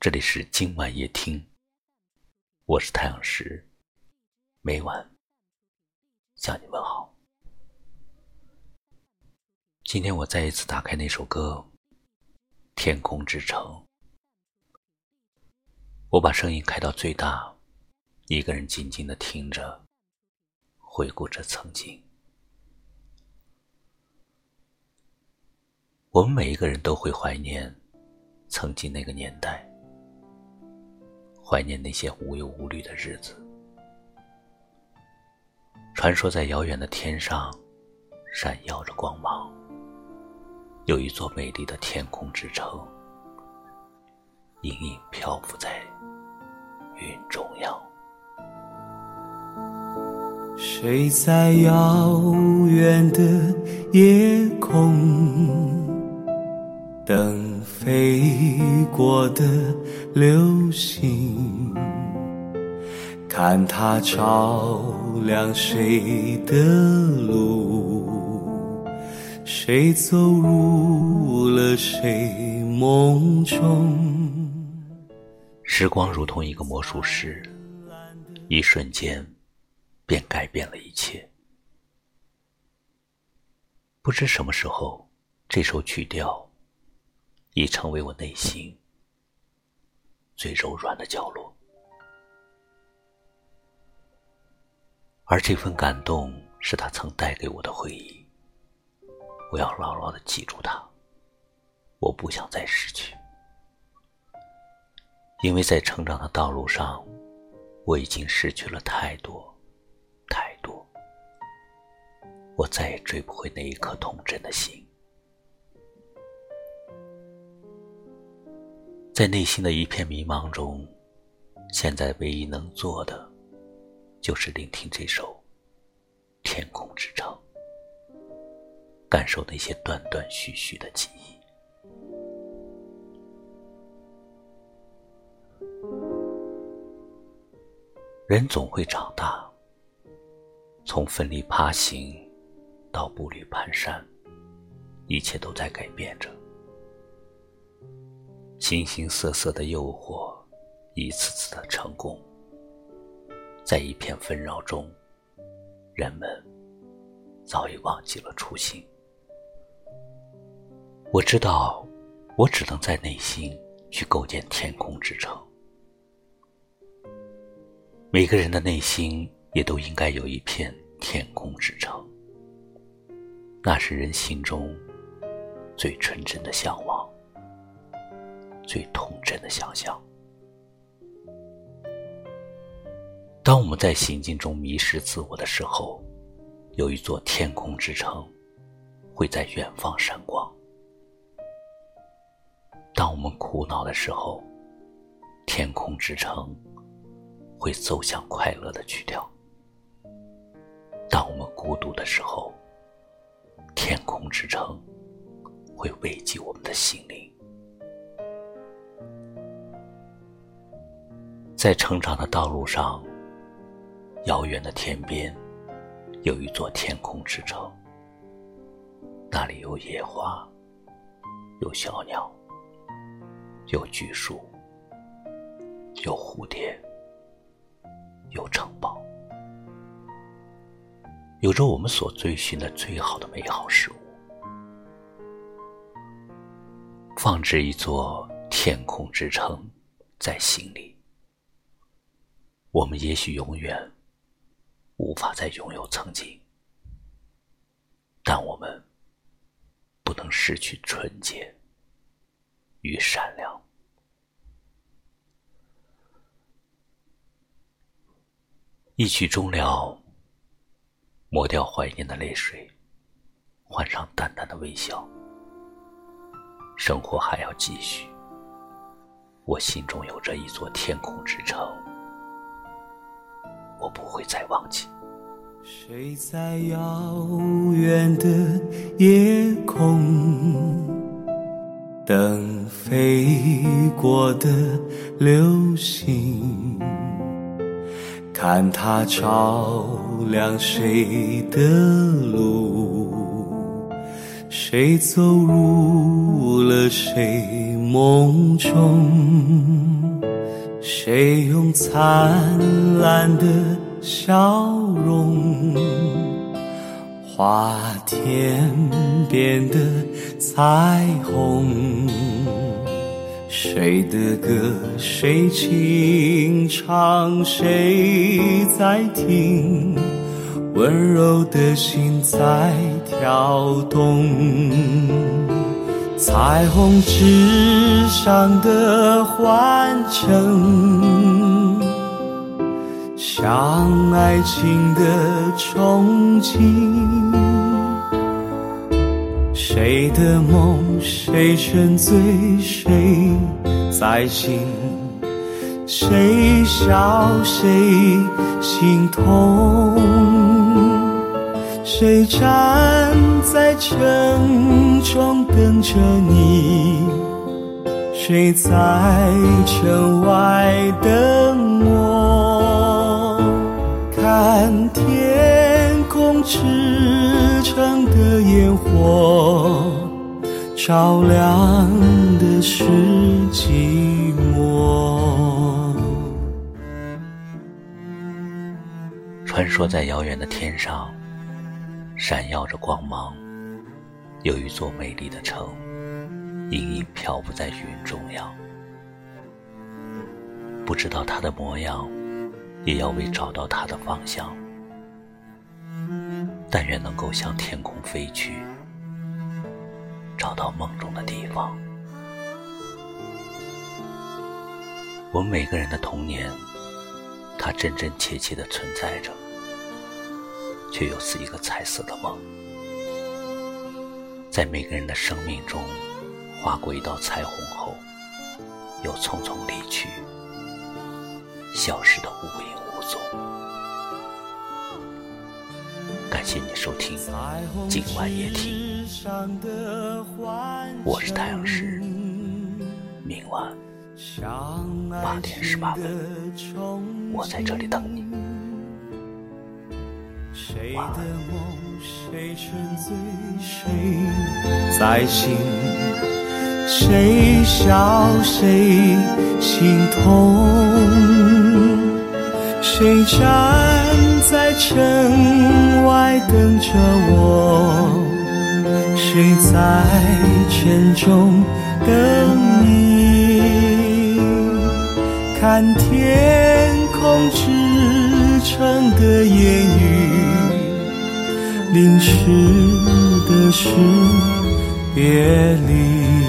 这里是今晚夜听，我是太阳石，每晚向你问好。今天我再一次打开那首歌《天空之城》，我把声音开到最大，一个人静静的听着，回顾着曾经。我们每一个人都会怀念曾经那个年代。怀念那些无忧无虑的日子。传说在遥远的天上，闪耀着光芒，有一座美丽的天空之城，隐隐漂浮在云中央。谁在遥远的夜空？等飞过的流星，看它照亮谁的路，谁走入了谁梦中。时光如同一个魔术师，一瞬间便改变了一切。不知什么时候，这首曲调。已成为我内心最柔软的角落，而这份感动是他曾带给我的回忆。我要牢牢的记住他，我不想再失去，因为在成长的道路上，我已经失去了太多，太多，我再也追不回那一颗童真的心。在内心的一片迷茫中，现在唯一能做的，就是聆听这首《天空之城》，感受那些断断续续的记忆。人总会长大，从奋力爬行到步履蹒跚，一切都在改变着。形形色色的诱惑，一次次的成功，在一片纷扰中，人们早已忘记了初心。我知道，我只能在内心去构建天空之城。每个人的内心也都应该有一片天空之城，那是人心中最纯真的向往。最童真的想象。当我们在行进中迷失自我的时候，有一座天空之城会在远方闪光；当我们苦恼的时候，天空之城会走向快乐的曲调；当我们孤独的时候，天空之城会慰藉我们的心灵。在成长的道路上，遥远的天边，有一座天空之城。那里有野花，有小鸟，有巨树，有蝴蝶，有城堡，有着我们所追寻的最好的美好事物。放置一座天空之城在心里。我们也许永远无法再拥有曾经，但我们不能失去纯洁与善良。一曲终了，抹掉怀念的泪水，换上淡淡的微笑。生活还要继续，我心中有着一座天空之城。我不会再忘记。谁在遥远的夜空等飞过的流星？看它照亮谁的路，谁走入了谁梦中？谁用灿烂的笑容画天边的彩虹？谁的歌谁轻唱，谁在听？温柔的心在跳动，彩虹之上的欢声，像爱情的憧憬。谁的梦谁沉醉，谁在醒？谁笑谁心痛？谁站在城中等着你？谁在城外等我？看天空驰骋的烟火，照亮的是寂寞。传说在遥远的天上。闪耀着光芒，有一座美丽的城，隐隐漂浮在云中央。不知道它的模样，也要为找到它的方向。但愿能够向天空飞去，找到梦中的地方。我们每个人的童年，它真真切切的存在着。却又似一个彩色的梦，在每个人的生命中划过一道彩虹后，又匆匆离去，消失的无影无踪。感谢你收听今晚夜听，我是太阳石，明晚八点十八分，我在这里等你。谁的梦谁沉醉谁在醒？谁笑谁心痛？谁站在城外等着我？谁在城中等你？看天空之城的烟雨。淋湿的是别离。